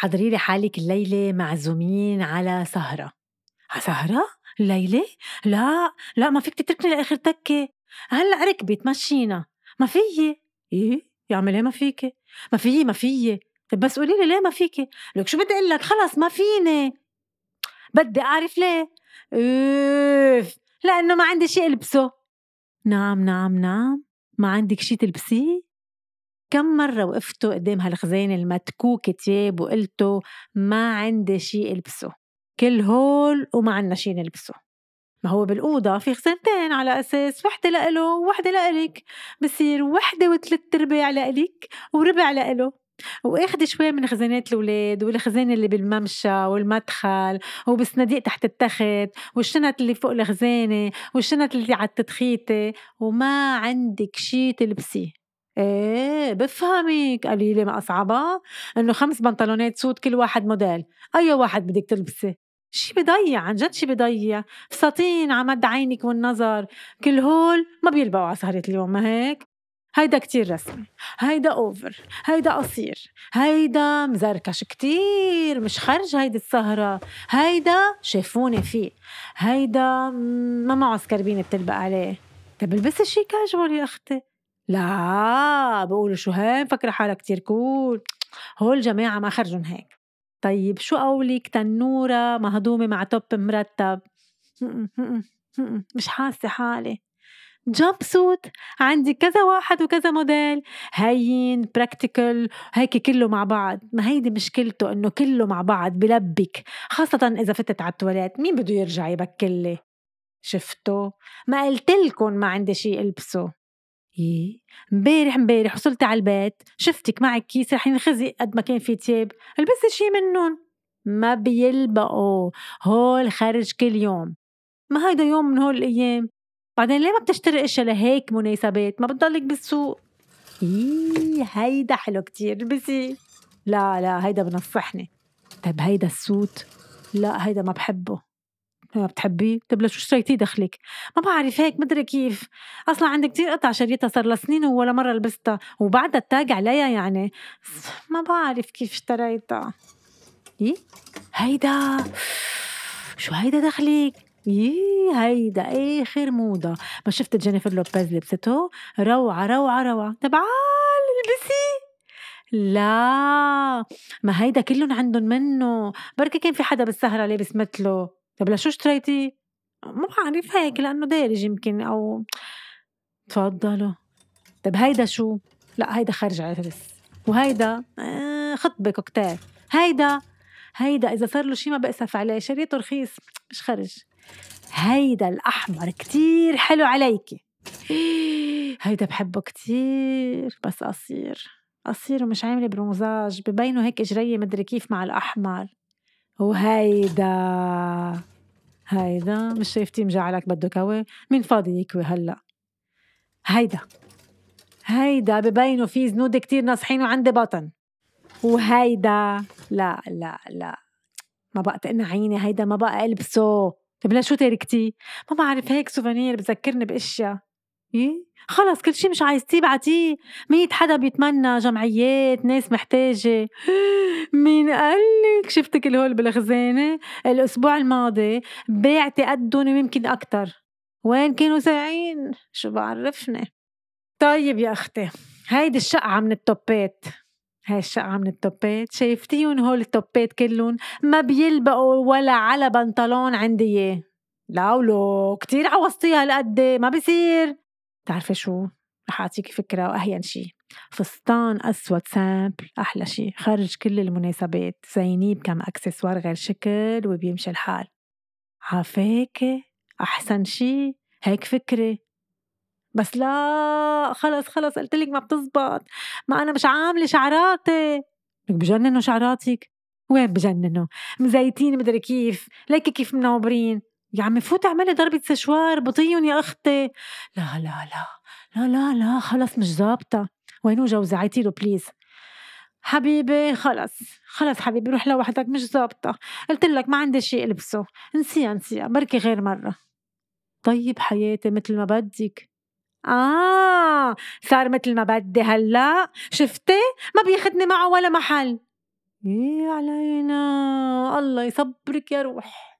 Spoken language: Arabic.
حضري لي حالك الليلة معزومين على سهرة على سهرة؟ الليلة؟ لا لا ما فيك تتركني لآخر تكة هلأ ركبي تمشينا ما فيي إيه؟ يعمل إيه ما فيكي؟ ما فيي ما فيي طيب بس قولي لي ليه ما فيكي؟ لك شو بدي أقول لك خلص ما فيني بدي أعرف ليه؟ أوف لأنه ما عندي شيء ألبسه نعم نعم نعم ما عندك شيء تلبسيه؟ كم مرة وقفتوا قدام هالخزانة المتكوكة تياب وقلتوا ما عندي شي ألبسه كل هول وما عنا شي نلبسه ما هو بالأوضة في خزانتين على أساس وحدة لإله ووحدة لإلك بصير وحدة وثلاث أرباع لإلك وربع لإله. واخدي شوي من خزانات الولاد والخزانة اللي بالممشى والمدخل وبالصناديق تحت التخت والشنط اللي فوق الخزانة والشنط اللي على التدخيته وما عندك شي تلبسيه. إيه بفهمك. قليلة ما أصعبها إنه خمس بنطلونات سود كل واحد موديل. أي واحد بدك تلبسه شي بضيع عن جد شي بضيع. فساتين عمد عينك والنظر. كل هول ما بيلبقوا على سهرة اليوم ما هيك؟ هيدا كتير رسمي. هيدا over هيدا قصير. هيدا مزركش كتير. مش خرج هيدي السهرة. هيدا شافوني فيه. هيدا ما معه سكربينة بتلبق عليه. طب البسي شي كاجوال يا أختي. لا بقولوا شو هي مفكرة حالها كتير cool هول جماعة ما خرجون هيك. طيب شو قولك تنورة مهضومة مع top مرتب؟ مش حاسة حالي. jumpsuit عندي كذا واحد وكذا موديل. هين practical هيك كله مع بعض. ما هيدي مشكلته إنه كله مع بعض بلبك. خاصة إذا فتت على التواليت. مين بده يرجع يبكلي شفتوا؟ ما قلتلكن ما عندي شي ألبسه. إيه. امبارح امبارح وصلت على البيت شفتك معك كيس رح ينخزي قد ما كان في تياب البسي شي منهم ما بيلبقوا. هول خرج كل يوم. ما هيدا يوم من هول الأيام. بعدين ليه ما بتشتري إشياء لهيك مناسبات؟ ما بتضلك بالسوق. إيه هيدا حلو كتير. البسي. لا لا هيدا بنصحني. طيب هيدا ال suit لا هيدا ما بحبه. بتحبيه؟ طيب لشو اشتريتيه دخلك؟ ما بعرف هيك مدري كيف. أصلا عندي كتير قطع شريتها صار لها سنين ولا مرة لبستها وبعدها ال tag عليها يعني. ما بعرف كيف اشتريتها. إيه؟ هيدا. شو هيدا دخلك؟ يي هيدا آخر موضة. ما شفت جينيفر لوبيز لبسته؟ روعة روعة روعة. تبعال البسي. لا. ما هيدا كلهم عندهم منه. بركي كان في حدا بالسهرة لابس مثله. طب لشو اشتريتي؟ ما بعرف هيك لأنه دارج يمكن أو تفضلوا. طب هيدا شو؟ لا هيدا خرج عرس وهيدا آه خطبة كوكتيل هيدا هيدا إذا صار له شي ما بأسف عليه شريته رخيص مش خرج. هيدا الأحمر كتير حلو عليكي هيدا بحبه كتير بس قصير. قصير ومش عاملة برمزاج ببينه هيك إجرية مدري كيف مع الأحمر. وهيدا هيدا مش شايفتي مجعلك بده كوي مين فاضي يكوي هلا؟ هيدا هيدا ببينه في زنود كتير ناصحين وعندي بطن وهيدا لا لا لا. ما بقى تقنا عيني هيدا ما بقى ألبسه. طيب لشو تركتي؟ ما بعرف هيك souvenir بذكرني بأشياء. إيه؟ خلص كل شيء مش عايز تبعتيه مية حدا بيتمنى جمعيات ناس محتاجة. مين قالك شفت كل هول بالخزانة؟ الأسبوع الماضي بعتي قدهم ويمكن أكتر. وين كانوا ساعين شو بعرفني؟ طيب يا أختي هيدي الشقعة من ال top ات هاي الشقعة من التوبات شايفتيهم هول التوبات كلهم ما بيلبقوا ولا على بنطلون عندي إياه. لا ولو كتير عوضتيها هالقد ما بصير بتعرفي شو؟ رح أعطيكي فكرة وأهين شي. فستان أسود simple أحلى شي. خرج كل المناسبات. زينيه بكم accessoire غير شكل وبيمشي الحال. عافاكي؟ أحسن شي. هيك فكرة. بس لا خلص خلص. قلت لك ما بتزبط. ما أنا مش عاملة شعراتي. بجننوا شعراتك؟ وين بجننوا؟ مزيتين مدري كيف. ليكي كيف منوبرين. يا عمي فوت اعملي ضربة سشوار بطيهم يا أختي. لا لا لا لا لا لا خلص مش ظابطة وينو جوزي عيتي له please حبيبي خلص خلص حبيبي روح لوحدك مش ظابطة قلت لك ما عندي شيء ألبسه. نسيها نسيها بركي غير مرة. طيب حياتي مثل ما بدك. آه صار مثل ما بدي هلأ. شفتي؟ ما بياخدني معه ولا محل. يا علينا؟ الله يصبرِك يا روح.